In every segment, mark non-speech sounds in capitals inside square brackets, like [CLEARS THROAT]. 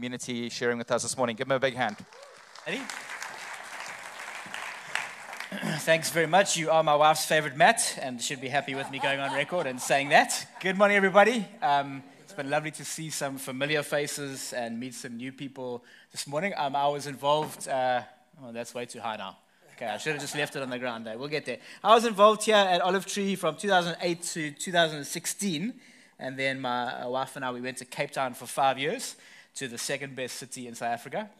community sharing with us this morning. Give them a big hand. Eddie? [CLEARS THROAT] Thanks very much. You are my wife's favorite Matt, and should be happy with me going on record and saying that. Good morning, everybody. Um, it's been lovely to see some familiar faces and meet some new people this morning. Um, I was involved. Uh, oh, that's way too high now. Okay, I should have just left it on the ground there. We'll get there. I was involved here at Olive Tree from 2008 to 2016, and then my uh, wife and I we went to Cape Town for five years to the second best city in South Africa.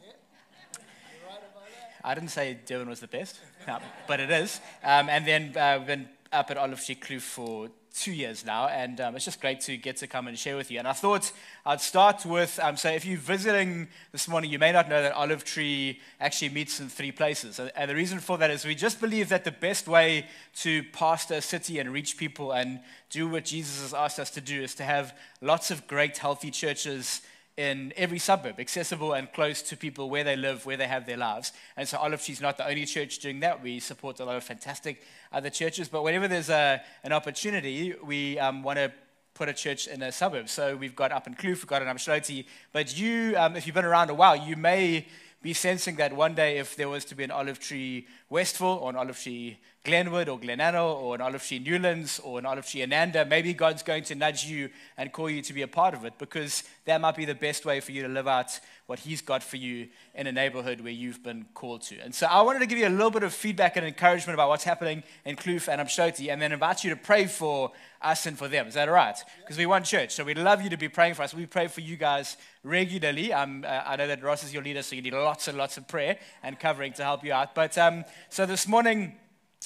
I didn't say Durban was the best, but it is. Um, and then uh, we've been up at Olive Tree Kloof for two years now, and um, it's just great to get to come and share with you. And I thought I'd start with um, so if you're visiting this morning, you may not know that Olive Tree actually meets in three places. And the reason for that is we just believe that the best way to pastor a city and reach people and do what Jesus has asked us to do is to have lots of great, healthy churches in every suburb, accessible and close to people where they live, where they have their lives. And so Olive Tree is not the only church doing that. We support a lot of fantastic other churches. But whenever there's a, an opportunity, we um, want to put a church in a suburb. So we've got up in Kloof, we've got in Umdloti. But you, um, if you've been around a while, you may be sensing that one day if there was to be an Olive Tree Westville or an Olive Tree Glenwood or Glen Anil or an Olive Tree Newlands or an Olive Tree Ananda, maybe God's going to nudge you and call you to be a part of it because that might be the best way for you to live out what He's got for you in a neighborhood where you've been called to. And so I wanted to give you a little bit of feedback and encouragement about what's happening in Kloof and Umdloti and then invite you to pray for us and for them. Is that all right? Because we want church, so we'd love you to be praying for us. We pray for you guys regularly. Uh, I know that Ross is your leader, so you need lots and lots of prayer and covering to help you out. But um, so this morning,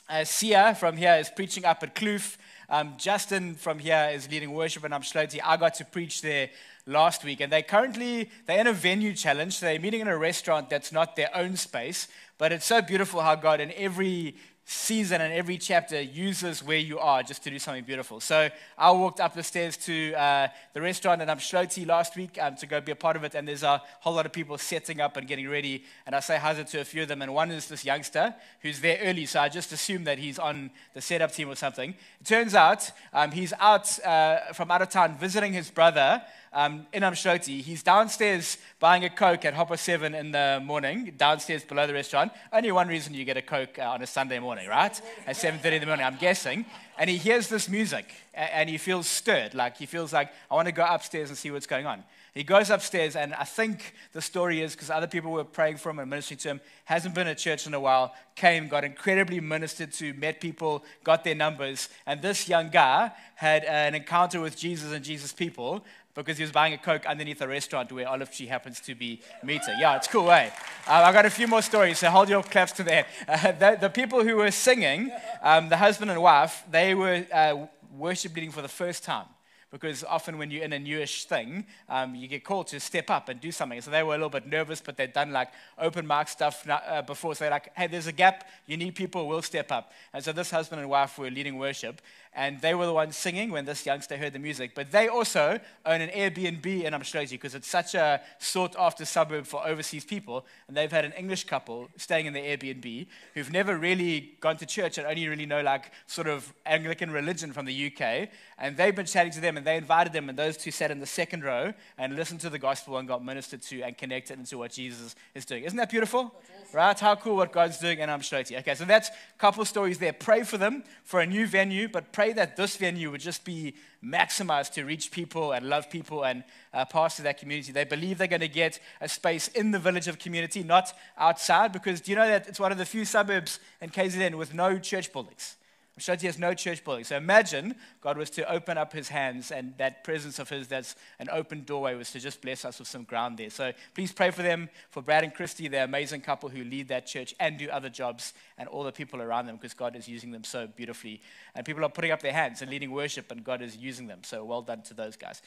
uh, Sia from here is preaching up at Kloof. Um, Justin from here is leading worship, and Umdloti. I got to preach there last week, and they currently they're in a venue challenge. So they're meeting in a restaurant that's not their own space, but it's so beautiful how God in every season and every chapter uses where you are just to do something beautiful. So I walked up the stairs to uh, the restaurant and Umdloti last week um, to go be a part of it. And there's a whole lot of people setting up and getting ready. And I say hi to a few of them. And one is this youngster who's there early. So I just assume that he's on the setup team or something. It turns out um, he's out uh, from out of town visiting his brother um, in Umdloti. He's downstairs buying a Coke at Hopper 7 in the morning, downstairs below the restaurant. Only one reason you get a Coke uh, on a Sunday morning, right? At 7.30 in the morning, I'm guessing. And he hears this music and he feels stirred. Like he feels like, I want to go upstairs and see what's going on. He goes upstairs, and I think the story is because other people were praying for him and ministering to him, hasn't been at church in a while, came, got incredibly ministered to, met people, got their numbers. And this young guy had an encounter with Jesus and Jesus' people, because he was buying a Coke underneath a restaurant where Olive Tree happens to be meeting. Yeah, it's cool, eh? Uh, I got a few more stories, so hold your claps to the end. [LAUGHS] Uh, the, the, people who were singing, um, the husband and wife, they were uh, worship leading for the first time because often when you're in a newish thing, um, you get called to step up and do something. So they were a little bit nervous, but they'd done like open mic stuff uh, before. So they're like, hey, there's a gap. You need people. We'll step up. And so this husband and wife were leading worship, and they were the ones singing when this youngster heard the music. But they also own an Airbnb in Umdloti because it's such a sought after suburb for overseas people. And they've had an English couple staying in the Airbnb who've never really gone to church and only really know like sort of Anglican religion from the UK. And they've been chatting to them and they invited them, and those two sat in the second row and listened to the gospel and got ministered to and connected into what Jesus is doing. Isn't that beautiful? Right? How cool what God's doing in Umdloti. Okay, so that's a couple stories there. Pray for them for a new venue, but pray that this venue would just be maximized to reach people and love people and uh, pass to that community. They believe they're going to get a space in the village of community, not outside, because do you know that it's one of the few suburbs in KZN with no church buildings? Shoti has no church building. So imagine God was to open up his hands and that presence of his that's an open doorway was to just bless us with some ground there. So please pray for them, for Brad and Christy, the amazing couple who lead that church and do other jobs, and all the people around them because God is using them so beautifully. And people are putting up their hands and leading worship, and God is using them. So well done to those guys.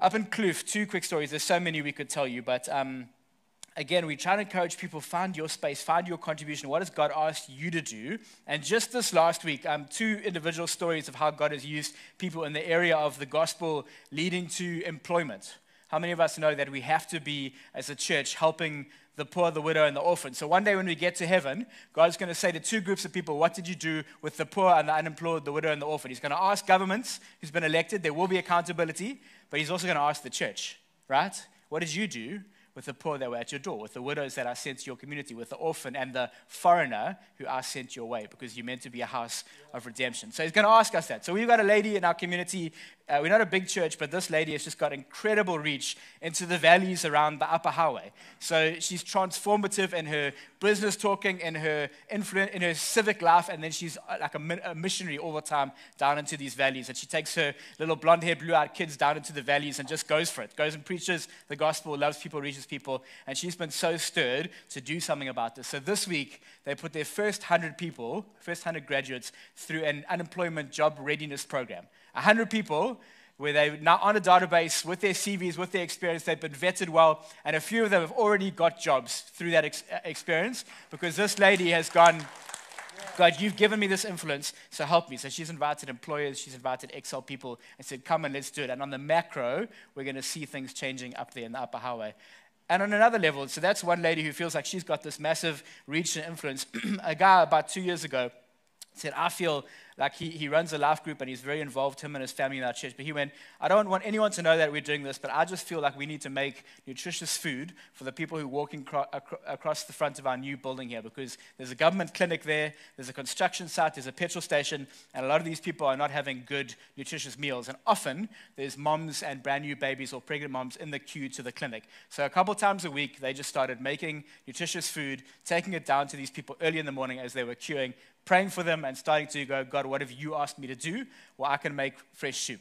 Up in Kloof, two quick stories. There's so many we could tell you, but. Um, again, we try to encourage people find your space, find your contribution. What has God asked you to do? And just this last week, um, two individual stories of how God has used people in the area of the gospel leading to employment. How many of us know that we have to be, as a church, helping the poor, the widow, and the orphan? So one day when we get to heaven, God's going to say to two groups of people, What did you do with the poor and the unemployed, the widow, and the orphan? He's going to ask governments who's been elected, there will be accountability, but He's also going to ask the church, right? What did you do with the poor that were at your door, with the widows that I sent to your community, with the orphan and the foreigner who I sent your way, because you're meant to be a house of redemption. So he's going to ask us that. So we've got a lady in our community. Uh, we're not a big church, but this lady has just got incredible reach into the valleys around the upper highway. So she's transformative in her business talking, in her influence, in her civic life, and then she's uh, like a, a missionary all the time down into these valleys. And she takes her little blonde haired, blue eyed kids down into the valleys and just goes for it. Goes and preaches the gospel, loves people, reaches people. And she's been so stirred to do something about this. So this week, they put their first 100 people, first 100 graduates, through an unemployment job readiness program. 100 people where they're now on a database with their CVs, with their experience. They've been vetted well, and a few of them have already got jobs through that ex- uh, experience because this lady has gone, God, you've given me this influence, so help me. So she's invited employers, she's invited Excel people, and said, Come and let's do it. And on the macro, we're going to see things changing up there in the upper highway. And on another level, so that's one lady who feels like she's got this massive reach and influence. [CLEARS THROAT] a guy about two years ago said, I feel like he, he runs a life group and he's very involved, him and his family in our church. But he went, I don't want anyone to know that we're doing this, but I just feel like we need to make nutritious food for the people who are walking cro- across the front of our new building here because there's a government clinic there, there's a construction site, there's a petrol station, and a lot of these people are not having good, nutritious meals. And often there's moms and brand new babies or pregnant moms in the queue to the clinic. So a couple times a week, they just started making nutritious food, taking it down to these people early in the morning as they were queuing, praying for them and starting to go, God, what have you asked me to do? Well, I can make fresh soup.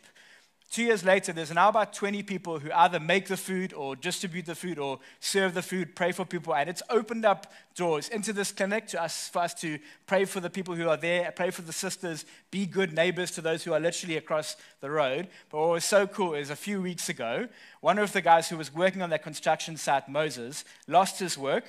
Two years later, there's now about 20 people who either make the food or distribute the food or serve the food, pray for people. And it's opened up doors into this clinic to us, for us to pray for the people who are there, pray for the sisters, be good neighbors to those who are literally across the road. But what was so cool is a few weeks ago, one of the guys who was working on that construction site, Moses, lost his work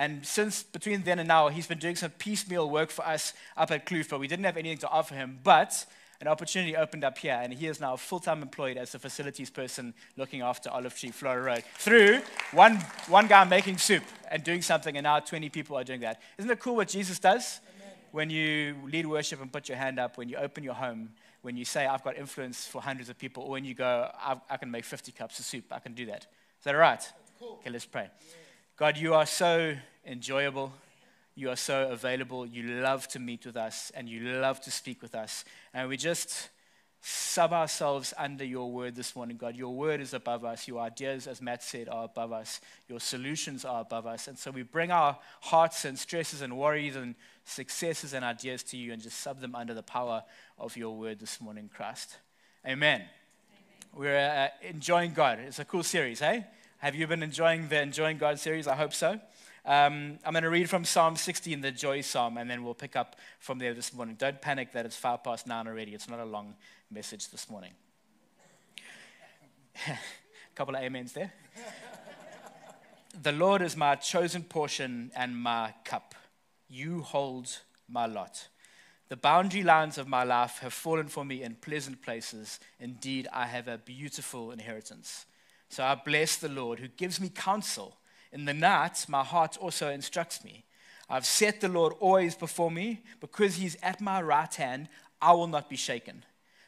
and since between then and now, he's been doing some piecemeal work for us up at Kloof, but we didn't have anything to offer him. But an opportunity opened up here, and he is now full time employed as a facilities person looking after Olive Tree, Flora Road. Through one, one guy making soup and doing something, and now 20 people are doing that. Isn't it cool what Jesus does? Amen. When you lead worship and put your hand up, when you open your home, when you say, I've got influence for hundreds of people, or when you go, I can make 50 cups of soup, I can do that. Is that all right? Cool. Okay, let's pray. Yeah. God, you are so enjoyable. You are so available. You love to meet with us and you love to speak with us. And we just sub ourselves under your word this morning, God. Your word is above us. Your ideas, as Matt said, are above us. Your solutions are above us. And so we bring our hearts and stresses and worries and successes and ideas to you and just sub them under the power of your word this morning, Christ. Amen. Amen. We're uh, enjoying God. It's a cool series, hey? Have you been enjoying the Enjoying God series? I hope so. Um, I'm going to read from Psalm 16, the joy psalm, and then we'll pick up from there this morning. Don't panic that it's far past nine already. It's not a long message this morning. a [LAUGHS] couple of amens there. [LAUGHS] the Lord is my chosen portion and my cup. You hold my lot. The boundary lines of my life have fallen for me in pleasant places. Indeed, I have a beautiful inheritance. So I bless the Lord who gives me counsel. In the night, my heart also instructs me. I've set the Lord always before me. Because he's at my right hand, I will not be shaken.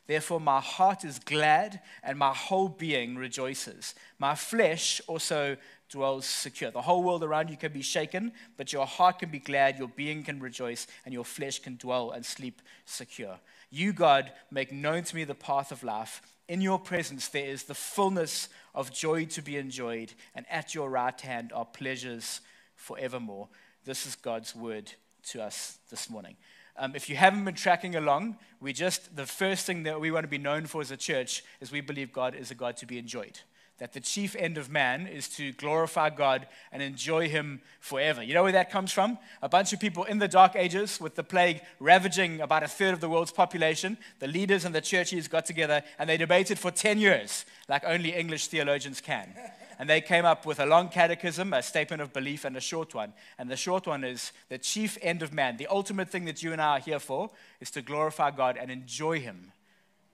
Therefore, my heart is glad and my whole being rejoices. My flesh also dwells secure. The whole world around you can be shaken, but your heart can be glad, your being can rejoice, and your flesh can dwell and sleep secure. You, God, make known to me the path of life. In your presence, there is the fullness of joy to be enjoyed, and at your right hand are pleasures forevermore. This is God's word to us this morning. Um, if you haven't been tracking along, we just, the first thing that we want to be known for as a church is we believe God is a God to be enjoyed that the chief end of man is to glorify God and enjoy Him forever. You know where that comes from? A bunch of people in the Dark Ages, with the plague ravaging about a third of the world's population, the leaders and the churches got together and they debated for 10 years, like only English theologians can. And they came up with a long catechism, a statement of belief, and a short one. And the short one is the chief end of man, the ultimate thing that you and I are here for, is to glorify God and enjoy Him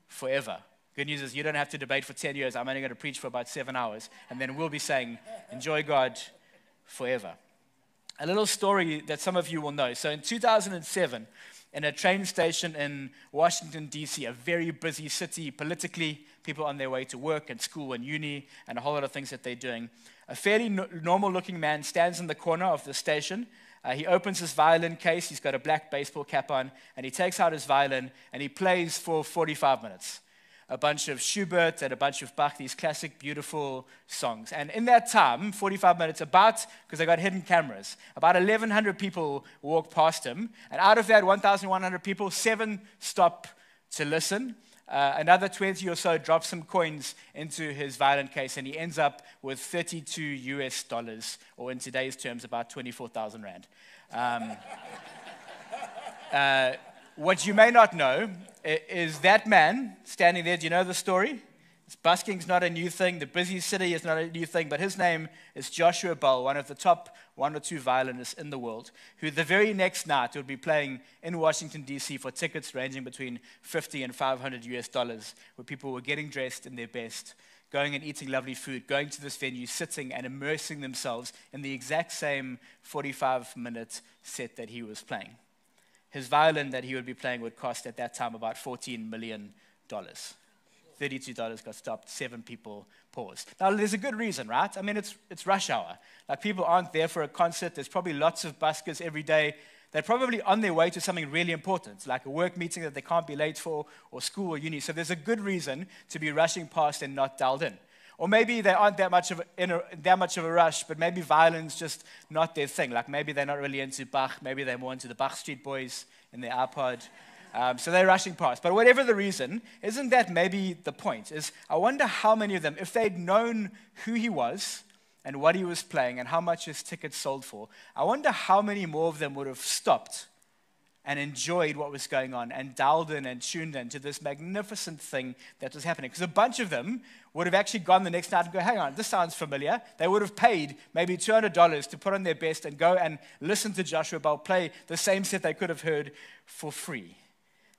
forever. Good news is you don't have to debate for 10 years. I'm only going to preach for about seven hours, and then we'll be saying, Enjoy God forever. A little story that some of you will know. So in 2007, in a train station in Washington, D.C., a very busy city politically, people on their way to work and school and uni and a whole lot of things that they're doing. A fairly no- normal looking man stands in the corner of the station. Uh, he opens his violin case, he's got a black baseball cap on, and he takes out his violin and he plays for 45 minutes a bunch of Schubert and a bunch of Bach, these classic, beautiful songs. And in that time, 45 minutes, about, because they got hidden cameras, about 1,100 people walk past him. And out of that 1,100 people, seven stop to listen. Uh, another 20 or so drop some coins into his violin case, and he ends up with 32 US dollars, or in today's terms, about 24,000 Rand. Um, [LAUGHS] uh, what you may not know is that man standing there. Do you know the story? Busking's not a new thing. The busy city is not a new thing. But his name is Joshua Bell, one of the top one or two violinists in the world, who the very next night would be playing in Washington, D.C. for tickets ranging between 50 and 500 US dollars, where people were getting dressed in their best, going and eating lovely food, going to this venue, sitting and immersing themselves in the exact same 45 minute set that he was playing. His violin that he would be playing would cost at that time about $14 million. $32 got stopped, seven people paused. Now, there's a good reason, right? I mean, it's, it's rush hour. Like, people aren't there for a concert. There's probably lots of buskers every day. They're probably on their way to something really important, like a work meeting that they can't be late for, or school or uni. So there's a good reason to be rushing past and not dialed in. Or maybe they aren't that much of a, that much of a rush, but maybe violence just not their thing. Like maybe they're not really into Bach, maybe they're more into the Backstreet Boys in their iPod. Um, so they're rushing past. But whatever the reason, isn't that maybe the point? Is I wonder how many of them, if they'd known who he was and what he was playing and how much his tickets sold for, I wonder how many more of them would have stopped and enjoyed what was going on and dialed in and tuned in to this magnificent thing that was happening. Because a bunch of them would have actually gone the next night and go, hang on, this sounds familiar. They would have paid maybe $200 to put on their best and go and listen to Joshua Bell play the same set they could have heard for free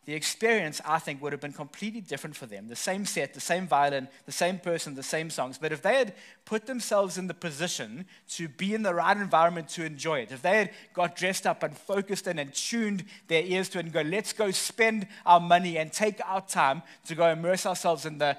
the experience, I think, would have been completely different for them. The same set, the same violin, the same person, the same songs. But if they had put themselves in the position to be in the right environment to enjoy it, if they had got dressed up and focused in and tuned their ears to it and go, let's go spend our money and take our time to go immerse ourselves in the,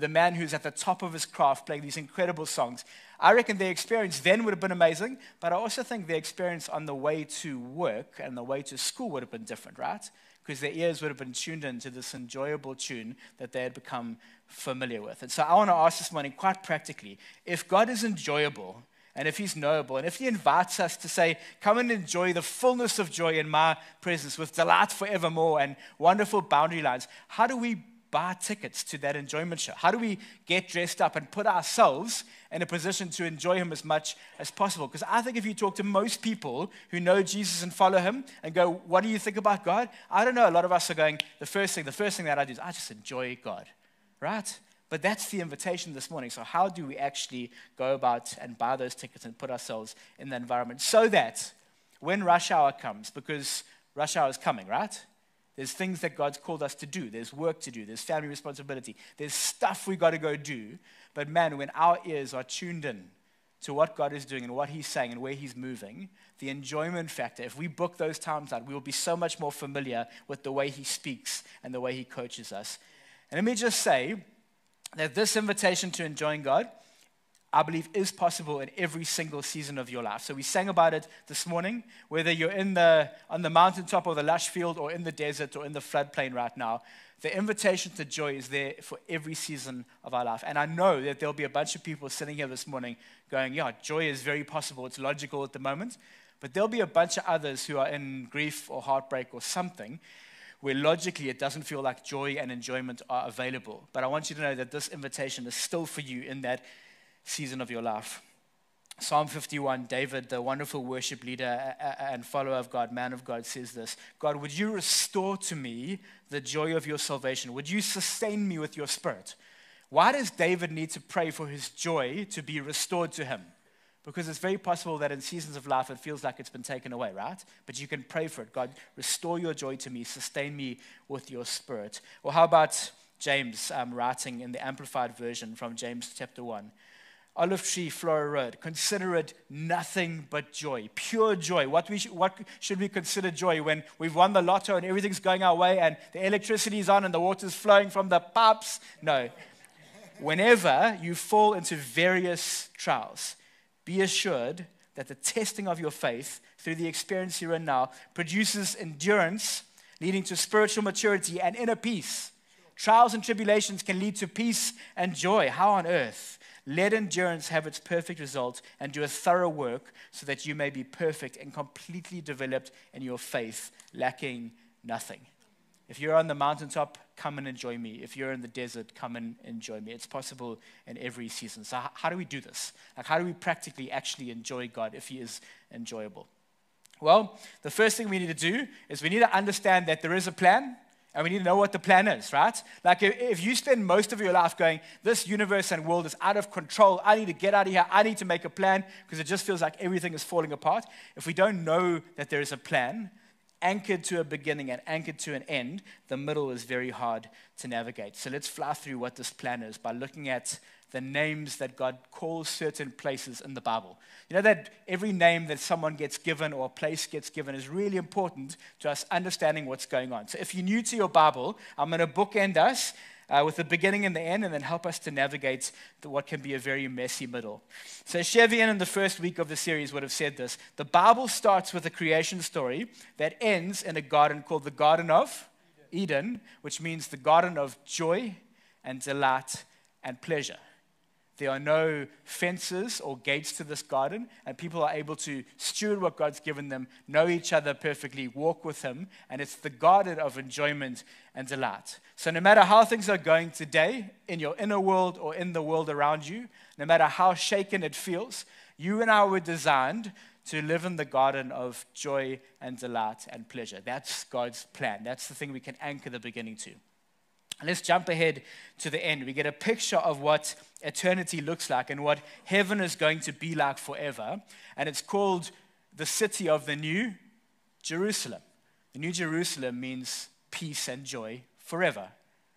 the man who's at the top of his craft playing these incredible songs. I reckon their experience then would have been amazing, but I also think their experience on the way to work and the way to school would have been different, right? Because their ears would have been tuned into this enjoyable tune that they had become familiar with. And so I want to ask this morning, quite practically, if God is enjoyable, and if he's knowable, and if he invites us to say, Come and enjoy the fullness of joy in my presence with delight forevermore and wonderful boundary lines, how do we buy tickets to that enjoyment show? How do we get dressed up and put ourselves in a position to enjoy Him as much as possible? Because I think if you talk to most people who know Jesus and follow Him and go, What do you think about God? I don't know. A lot of us are going, The first thing, the first thing that I do is I just enjoy God, right? But that's the invitation this morning. So, how do we actually go about and buy those tickets and put ourselves in the environment so that when rush hour comes, because rush hour is coming, right? There's things that God's called us to do. There's work to do. There's family responsibility. There's stuff we got to go do. But man, when our ears are tuned in to what God is doing and what He's saying and where He's moving, the enjoyment factor, if we book those times out, we will be so much more familiar with the way He speaks and the way He coaches us. And let me just say that this invitation to enjoying God I believe is possible in every single season of your life. So we sang about it this morning, whether you're in the, on the mountaintop or the lush field or in the desert or in the floodplain right now. The invitation to joy is there for every season of our life. And I know that there'll be a bunch of people sitting here this morning going, yeah, joy is very possible. It's logical at the moment. But there'll be a bunch of others who are in grief or heartbreak or something where logically it doesn't feel like joy and enjoyment are available. But I want you to know that this invitation is still for you in that season of your life. Psalm 51, David, the wonderful worship leader and follower of God, man of God, says this God, would you restore to me the joy of your salvation? Would you sustain me with your spirit? Why does David need to pray for his joy to be restored to him? Because it's very possible that in seasons of life it feels like it's been taken away, right? But you can pray for it. God, restore your joy to me, sustain me with your spirit. Or how about James um, writing in the Amplified Version from James chapter 1? Olive Tree, Flora Road. Consider it nothing but joy, pure joy. What, we sh- what should we consider joy when we've won the lotto and everything's going our way and the electricity's on and the water's flowing from the pipes? No. whenever you fall into various trials, be assured that the testing of your faith through the experience you're in now produces endurance, leading to spiritual maturity and inner peace. Trials and tribulations can lead to peace and joy. How on earth? Let endurance have its perfect result and do a thorough work so that you may be perfect and completely developed in your faith, lacking nothing. If you're on the mountaintop, come and enjoy me. If you're in the desert, come and enjoy me. It's possible in every season. So, how do we do this? Like, how do we practically actually enjoy God if He is enjoyable? Well, the first thing we need to do is we need to understand that there is a plan and we need to know what the plan is, right? Like if you spend most of your life going, this universe and world is out of control, I need to get out of here, I need to make a plan because it just feels like everything is falling apart. If we don't know that there is a plan, anchored to a beginning and anchored to an end, the middle is very hard to navigate. So let's fly through what this plan is by looking at the names that God calls certain places in the Bible. You know that every name that someone gets given or a place gets given is really important to us understanding what's going on. So if you're new to your Bible, I'm going to bookend us uh, with the beginning and the end, and then help us to navigate the, what can be a very messy middle. So, Chevian in the first week of the series would have said this The Bible starts with a creation story that ends in a garden called the Garden of Eden, Eden which means the garden of joy and delight and pleasure. There are no fences or gates to this garden, and people are able to steward what God's given them, know each other perfectly, walk with Him, and it's the garden of enjoyment and delight. So, no matter how things are going today in your inner world or in the world around you, no matter how shaken it feels, you and I were designed to live in the garden of joy and delight and pleasure. That's God's plan. That's the thing we can anchor the beginning to. Let's jump ahead to the end. We get a picture of what eternity looks like and what heaven is going to be like forever. And it's called the city of the New Jerusalem. The New Jerusalem means peace and joy forever.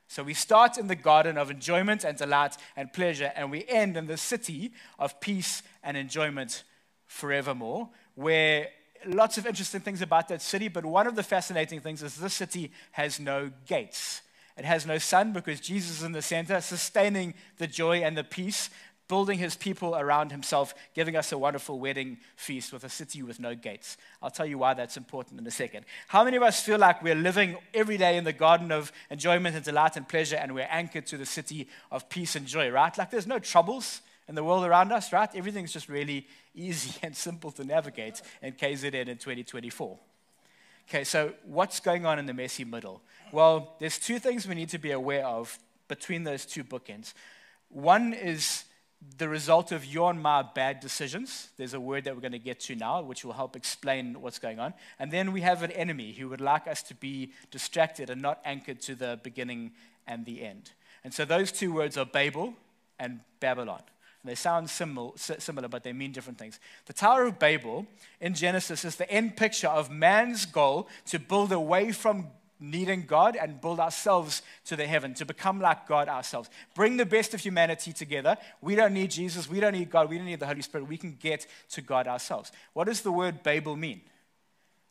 So we start in the garden of enjoyment and delight and pleasure, and we end in the city of peace and enjoyment forevermore, where lots of interesting things about that city, but one of the fascinating things is this city has no gates. It has no sun because Jesus is in the center, sustaining the joy and the peace, building his people around himself, giving us a wonderful wedding feast with a city with no gates. I'll tell you why that's important in a second. How many of us feel like we're living every day in the garden of enjoyment and delight and pleasure, and we're anchored to the city of peace and joy, right? Like there's no troubles in the world around us, right? Everything's just really easy [LAUGHS] and simple to navigate in KZN in 2024. Okay, so what's going on in the messy middle? Well, there's two things we need to be aware of between those two bookends. One is the result of your and my bad decisions. There's a word that we're going to get to now, which will help explain what's going on. And then we have an enemy who would like us to be distracted and not anchored to the beginning and the end. And so those two words are Babel and Babylon. They sound similar, but they mean different things. The Tower of Babel in Genesis is the end picture of man's goal to build away from needing God and build ourselves to the heaven, to become like God ourselves. Bring the best of humanity together. We don't need Jesus. We don't need God. We don't need the Holy Spirit. We can get to God ourselves. What does the word Babel mean?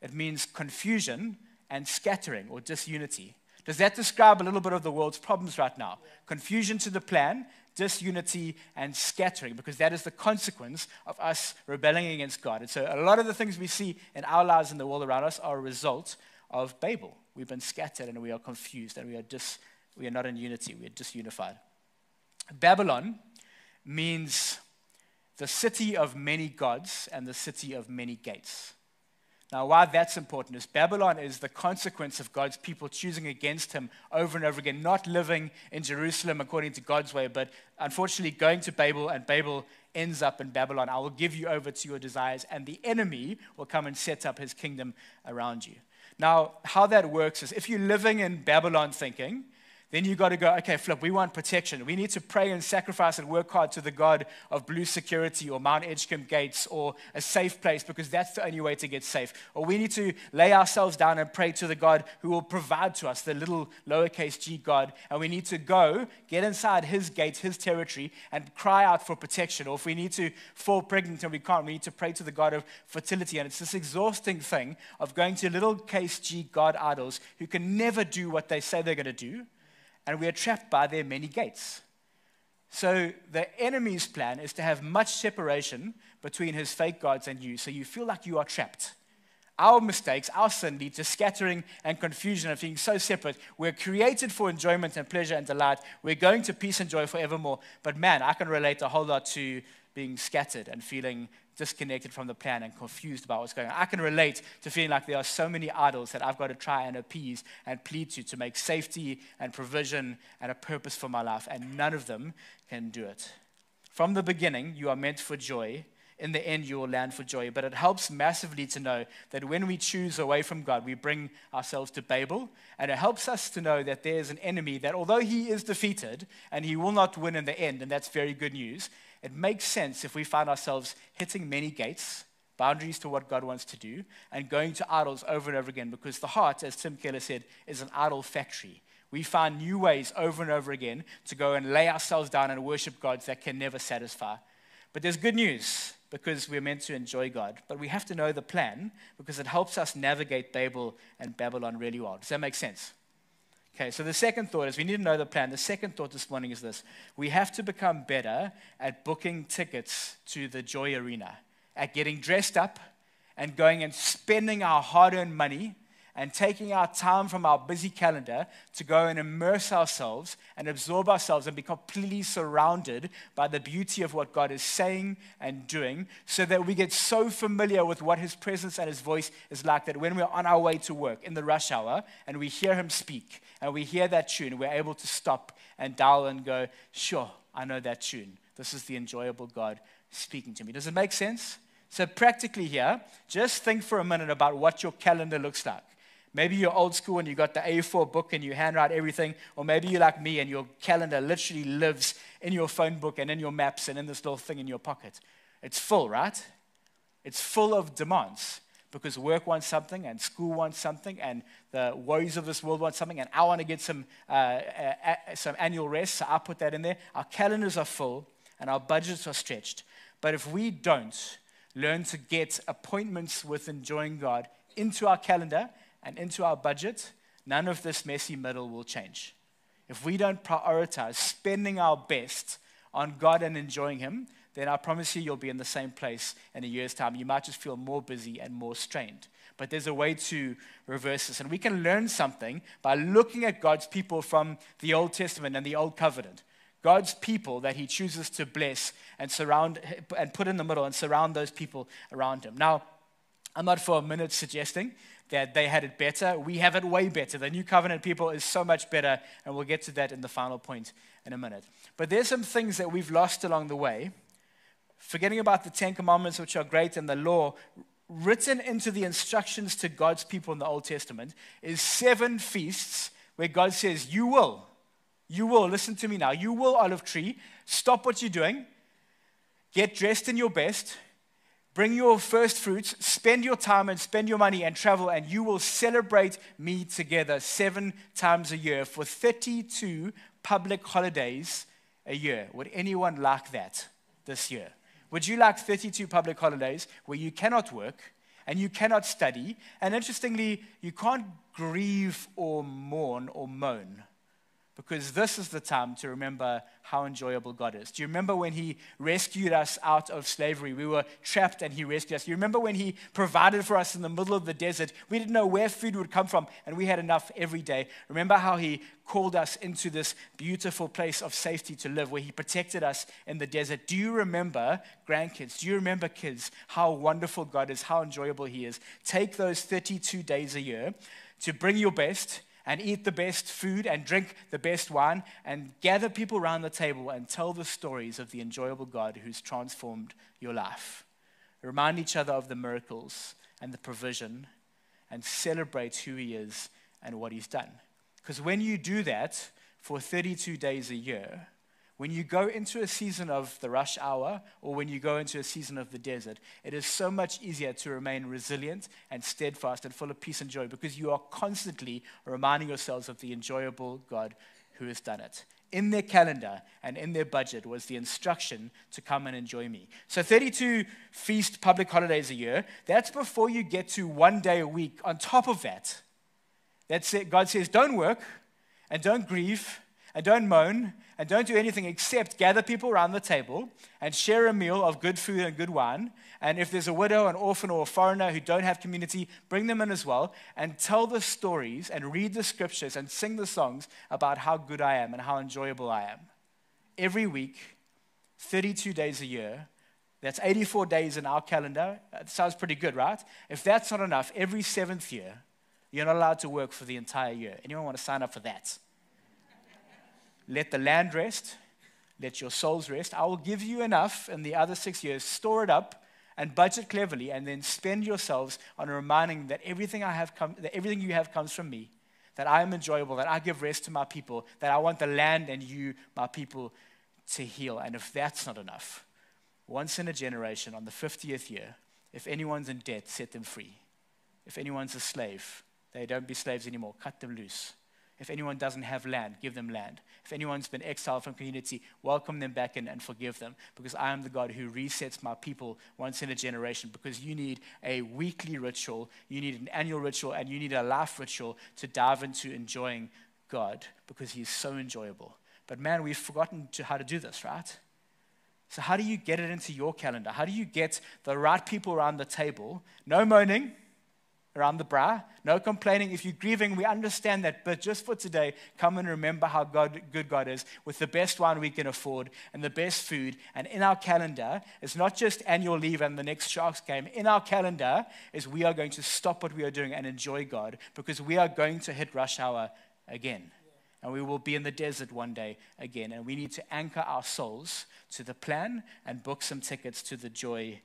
It means confusion and scattering or disunity. Does that describe a little bit of the world's problems right now? Confusion to the plan disunity, and scattering, because that is the consequence of us rebelling against God. And so a lot of the things we see in our lives and the world around us are a result of Babel. We've been scattered and we are confused and we are, dis, we are not in unity, we are disunified. Babylon means the city of many gods and the city of many gates. Now, why that's important is Babylon is the consequence of God's people choosing against him over and over again, not living in Jerusalem according to God's way, but unfortunately going to Babel, and Babel ends up in Babylon. I will give you over to your desires, and the enemy will come and set up his kingdom around you. Now, how that works is if you're living in Babylon thinking, then you've got to go, okay, Flip, we want protection. We need to pray and sacrifice and work hard to the God of blue security or Mount Edgecombe gates or a safe place because that's the only way to get safe. Or we need to lay ourselves down and pray to the God who will provide to us, the little lowercase g God. And we need to go, get inside his gates, his territory, and cry out for protection. Or if we need to fall pregnant and we can't, we need to pray to the God of fertility. And it's this exhausting thing of going to little case G God idols who can never do what they say they're going to do and we are trapped by their many gates. So the enemy's plan is to have much separation between his fake gods and you, so you feel like you are trapped. Our mistakes, our sin lead to scattering and confusion of being so separate. We're created for enjoyment and pleasure and delight. We're going to peace and joy forevermore. But man, I can relate a whole lot to being scattered and feeling disconnected from the plan and confused about what's going on. I can relate to feeling like there are so many idols that I've got to try and appease and plead to to make safety and provision and a purpose for my life, and none of them can do it. From the beginning, you are meant for joy. In the end, you will land for joy. But it helps massively to know that when we choose away from God, we bring ourselves to Babel. And it helps us to know that there's an enemy that, although he is defeated and he will not win in the end, and that's very good news, it makes sense if we find ourselves hitting many gates, boundaries to what God wants to do, and going to idols over and over again because the heart, as Tim Keller said, is an idol factory. We find new ways over and over again to go and lay ourselves down and worship gods that can never satisfy. But there's good news because we're meant to enjoy God. But we have to know the plan because it helps us navigate Babel and Babylon really well. Does that make sense? Okay, so the second thought is we need to know the plan. The second thought this morning is this we have to become better at booking tickets to the joy arena, at getting dressed up and going and spending our hard earned money and taking our time from our busy calendar to go and immerse ourselves and absorb ourselves and be completely surrounded by the beauty of what God is saying and doing, so that we get so familiar with what His presence and His voice is like that when we're on our way to work in the rush hour and we hear Him speak and we hear that tune, we're able to stop and dial and go, Sure, I know that tune. This is the enjoyable God speaking to me. Does it make sense? So, practically here, just think for a minute about what your calendar looks like. Maybe you're old school and you got the A4 book and you handwrite everything, or maybe you're like me and your calendar literally lives in your phone book and in your maps and in this little thing in your pocket. It's full, right? It's full of demands because work wants something and school wants something and the woes of this world want something and I want to get some, uh, some annual rest, so I put that in there. Our calendars are full and our budgets are stretched. But if we don't learn to get appointments with enjoying God into our calendar and into our budget, none of this messy middle will change. If we don't prioritize spending our best on God and enjoying Him, then I promise you, you'll be in the same place in a year's time. You might just feel more busy and more strained. But there's a way to reverse this. And we can learn something by looking at God's people from the Old Testament and the Old Covenant. God's people that He chooses to bless and surround and put in the middle and surround those people around Him. Now, I'm not for a minute suggesting that they had it better. We have it way better. The new covenant people is so much better, and we'll get to that in the final point in a minute. But there's some things that we've lost along the way. Forgetting about the Ten Commandments, which are great, and the law, written into the instructions to God's people in the Old Testament, is seven feasts where God says, You will, you will, listen to me now, you will, olive tree, stop what you're doing, get dressed in your best, Bring your first fruits, spend your time and spend your money and travel, and you will celebrate me together seven times a year for 32 public holidays a year. Would anyone like that this year? Would you like 32 public holidays where you cannot work and you cannot study? And interestingly, you can't grieve or mourn or moan because this is the time to remember how enjoyable God is. Do you remember when He rescued us out of slavery? We were trapped and He rescued us. Do You remember when He provided for us in the middle of the desert? We didn't know where food would come from and we had enough every day. Remember how He called us into this beautiful place of safety to live where He protected us in the desert? Do you remember, grandkids? Do you remember, kids, how wonderful God is, how enjoyable He is? Take those 32 days a year to bring your best and eat the best food and drink the best wine and gather people around the table and tell the stories of the enjoyable God who's transformed your life. Remind each other of the miracles and the provision and celebrate who He is and what He's done. Because when you do that for 32 days a year, when you go into a season of the rush hour or when you go into a season of the desert, it is so much easier to remain resilient and steadfast and full of peace and joy because you are constantly reminding yourselves of the enjoyable God who has done it. In their calendar and in their budget was the instruction to come and enjoy me. So, 32 feast public holidays a year, that's before you get to one day a week. On top of that, that's it. God says, don't work and don't grieve and don't moan and don't do anything except gather people around the table and share a meal of good food and good wine. And if there's a widow, an orphan, or a foreigner who don't have community, bring them in as well and tell the stories and read the scriptures and sing the songs about how good I am and how enjoyable I am. Every week, 32 days a year, that's 84 days in our calendar. That sounds pretty good, right? If that's not enough, every seventh year, you're not allowed to work for the entire year. Anyone want to sign up for that? Let the land rest. Let your souls rest. I will give you enough in the other six years. Store it up and budget cleverly, and then spend yourselves on reminding that everything I have come, that everything you have comes from me, that I am enjoyable, that I give rest to my people, that I want the land and you, my people, to heal. And if that's not enough, once in a generation, on the 50th year, if anyone's in debt, set them free. If anyone's a slave, they don't be slaves anymore, cut them loose. If anyone doesn't have land, give them land. If anyone's been exiled from community, welcome them back in and forgive them because I am the God who resets my people once in a generation because you need a weekly ritual, you need an annual ritual, and you need a life ritual to dive into enjoying God because He is so enjoyable. But man, we've forgotten to how to do this, right? So, how do you get it into your calendar? How do you get the right people around the table? No moaning, around the bra. No complaining. If you're grieving, we understand that. But just for today, come and remember how God, good God is with the best wine we can afford and the best food. And in our calendar, it's not just annual leave and the next Sharks game. In our calendar is we are going to stop what we are doing and enjoy God because we are going to hit rush hour again. And we will be in the desert one day again. And we need to anchor our souls to the plan and book some tickets to the Joy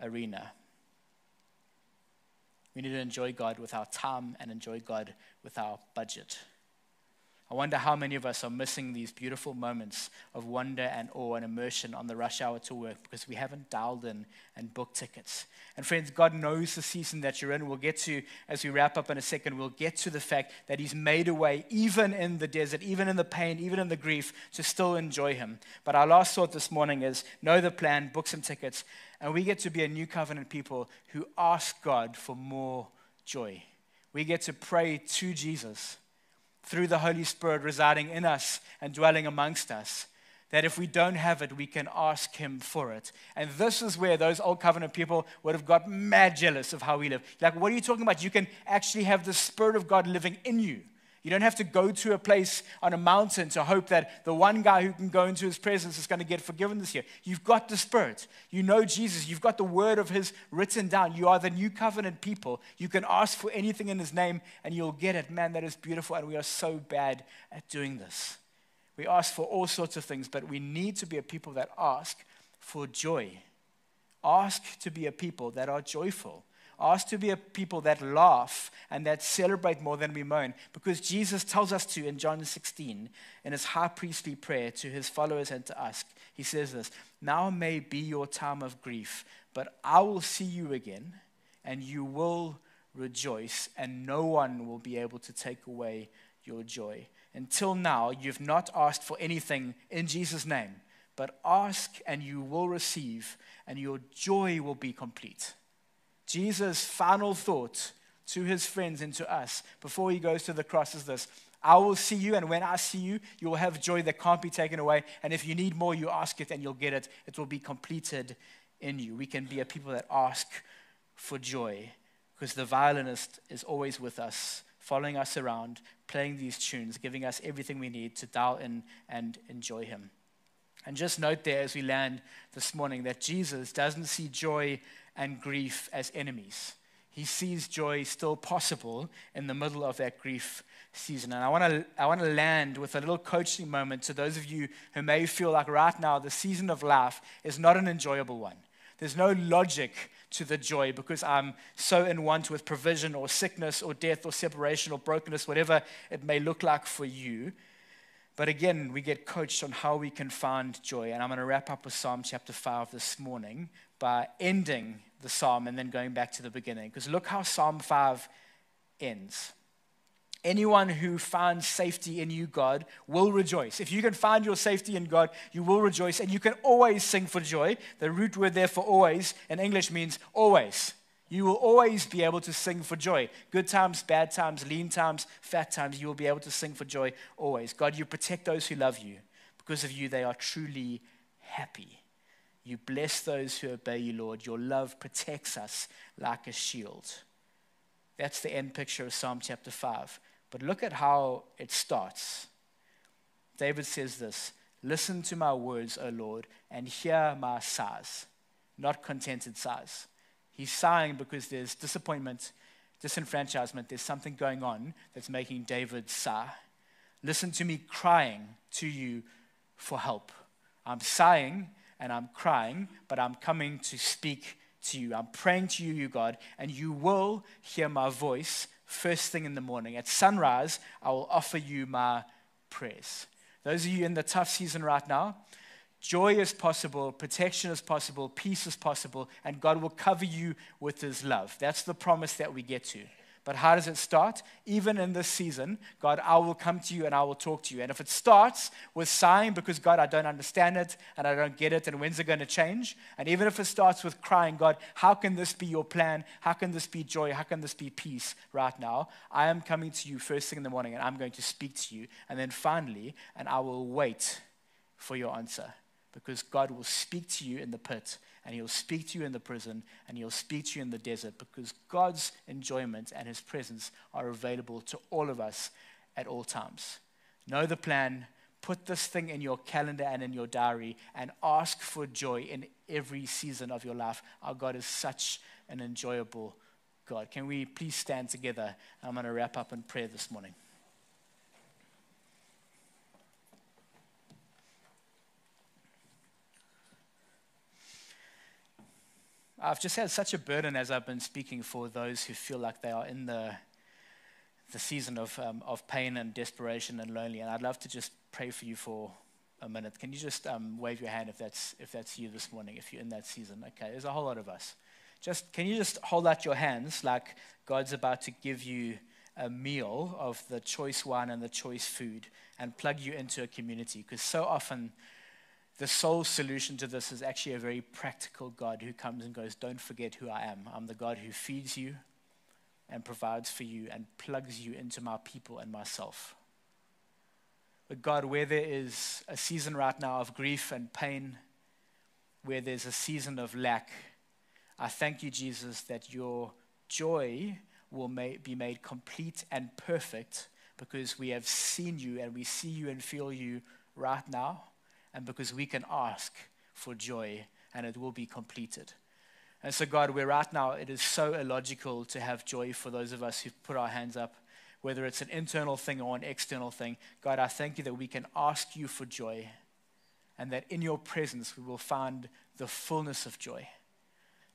Arena. We need to enjoy God with our time and enjoy God with our budget. I wonder how many of us are missing these beautiful moments of wonder and awe and immersion on the rush hour to work because we haven't dialed in and booked tickets. And friends, God knows the season that you're in. We'll get to, as we wrap up in a second, we'll get to the fact that He's made a way, even in the desert, even in the pain, even in the grief, to still enjoy Him. But our last thought this morning is know the plan, book some tickets, and we get to be a new covenant people who ask God for more joy. We get to pray to Jesus through the Holy Spirit residing in us and dwelling amongst us. That if we don't have it, we can ask Him for it. And this is where those old covenant people would have got mad jealous of how we live. Like, what are you talking about? You can actually have the Spirit of God living in you. You don't have to go to a place on a mountain to hope that the one guy who can go into his presence is going to get forgiven this year. You've got the Spirit. You know Jesus. You've got the word of his written down. You are the new covenant people. You can ask for anything in his name and you'll get it. Man, that is beautiful. And we are so bad at doing this. We ask for all sorts of things, but we need to be a people that ask for joy. Ask to be a people that are joyful. Ask to be a people that laugh and that celebrate more than we moan. Because Jesus tells us to in John 16, in his high priestly prayer to his followers and to us, he says this Now may be your time of grief, but I will see you again, and you will rejoice, and no one will be able to take away your joy. Until now, you've not asked for anything in Jesus' name, but ask and you will receive, and your joy will be complete. Jesus' final thought to his friends and to us before he goes to the cross is this I will see you, and when I see you, you will have joy that can't be taken away. And if you need more, you ask it and you'll get it. It will be completed in you. We can be a people that ask for joy because the violinist is always with us, following us around, playing these tunes, giving us everything we need to dial in and enjoy him. And just note there as we land this morning that Jesus doesn't see joy and grief as enemies. He sees joy still possible in the middle of that grief season. And I want to I want to land with a little coaching moment to those of you who may feel like right now the season of life is not an enjoyable one. There's no logic to the joy because I'm so in want with provision or sickness or death or separation or brokenness, whatever it may look like for you. But again, we get coached on how we can find joy. And I'm going to wrap up with Psalm chapter 5 this morning by ending the psalm and then going back to the beginning. Because look how Psalm 5 ends. Anyone who finds safety in you, God, will rejoice. If you can find your safety in God, you will rejoice, and you can always sing for joy. The root word there for always in English means always. You will always be able to sing for joy. Good times, bad times, lean times, fat times, you will be able to sing for joy always. God, you protect those who love you. Because of you, they are truly happy. You bless those who obey you, Lord. Your love protects us like a shield. That's the end picture of Psalm chapter 5. But look at how it starts. David says this Listen to my words, O Lord, and hear my sighs, not contented sighs. He's sighing because there's disappointment, disenfranchisement. There's something going on that's making David sigh. Listen to me crying to you for help. I'm sighing and I'm crying, but I'm coming to speak to you. I'm praying to you, you God, and you will hear my voice first thing in the morning. At sunrise, I will offer you my prayers. Those of you in the tough season right now, Joy is possible, protection is possible, peace is possible, and God will cover you with His love. That's the promise that we get to. But how does it start? Even in this season, God, I will come to you and I will talk to you. And if it starts with sighing because, God, I don't understand it and I don't get it, and when's it going to change? And even if it starts with crying, God, how can this be your plan? How can this be joy? How can this be peace right now? I am coming to you first thing in the morning and I'm going to speak to you. And then finally, and I will wait for your answer because God will speak to you in the pit and he'll speak to you in the prison and he'll speak to you in the desert because God's enjoyment and his presence are available to all of us at all times. Know the plan, put this thing in your calendar and in your diary and ask for joy in every season of your life. Our God is such an enjoyable God. Can we please stand together? I'm going to wrap up in prayer this morning. I've just had such a burden as I've been speaking for those who feel like they are in the, the season of, um, of pain and desperation and lonely. And I'd love to just pray for you for a minute. Can you just um, wave your hand if that's, if that's you this morning, if you're in that season? Okay, there's a whole lot of us. Just, can you just hold out your hands like God's about to give you a meal of the choice wine and the choice food and plug you into a community? Because so often, the sole solution to this is actually a very practical God who comes and goes, Don't forget who I am. I'm the God who feeds you and provides for you and plugs you into my people and myself. But God, where there is a season right now of grief and pain, where there's a season of lack, I thank you, Jesus, that your joy will be made complete and perfect because we have seen you and we see you and feel you right now and because we can ask for joy and it will be completed. And so, God, where right now it is so illogical to have joy for those of us who put our hands up, whether it's an internal thing or an external thing, God, I thank you that we can ask you for joy and that in your presence we will find the fullness of joy.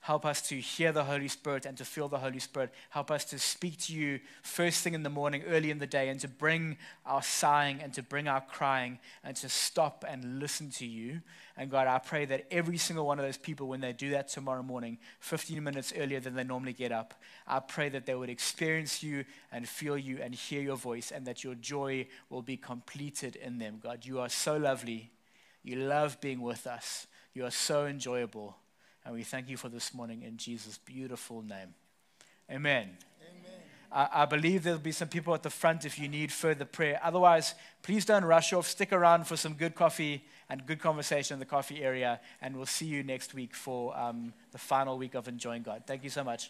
Help us to hear the Holy Spirit and to feel the Holy Spirit. Help us to speak to you first thing in the morning, early in the day, and to bring our sighing and to bring our crying and to stop and listen to you. And God, I pray that every single one of those people, when they do that tomorrow morning, 15 minutes earlier than they normally get up, I pray that they would experience you and feel you and hear your voice and that your joy will be completed in them. God, you are so lovely. You love being with us. You are so enjoyable. And we thank you for this morning in Jesus' beautiful name. Amen. I, I believe there'll be some people at the front if you need further prayer. Otherwise, please don't rush off. Stick around for some good coffee and good conversation in the coffee area. And we'll see you next week for um, the final week of Enjoying God. Thank you so much.